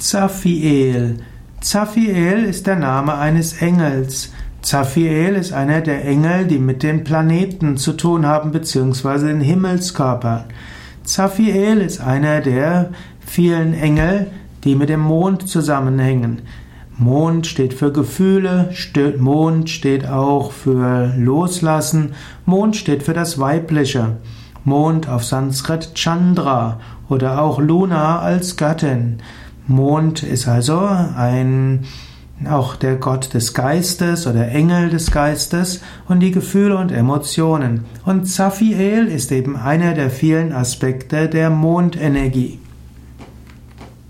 Zaphiel. Zaphiel ist der Name eines Engels. Zaphiel ist einer der Engel, die mit den Planeten zu tun haben, beziehungsweise den Himmelskörpern. Zaphiel ist einer der vielen Engel, die mit dem Mond zusammenhängen. Mond steht für Gefühle, Mond steht auch für Loslassen, Mond steht für das Weibliche. Mond auf Sanskrit Chandra oder auch Luna als Gattin. Mond ist also ein auch der Gott des Geistes oder Engel des Geistes und die Gefühle und Emotionen. Und Zaphiel ist eben einer der vielen Aspekte der Mondenergie.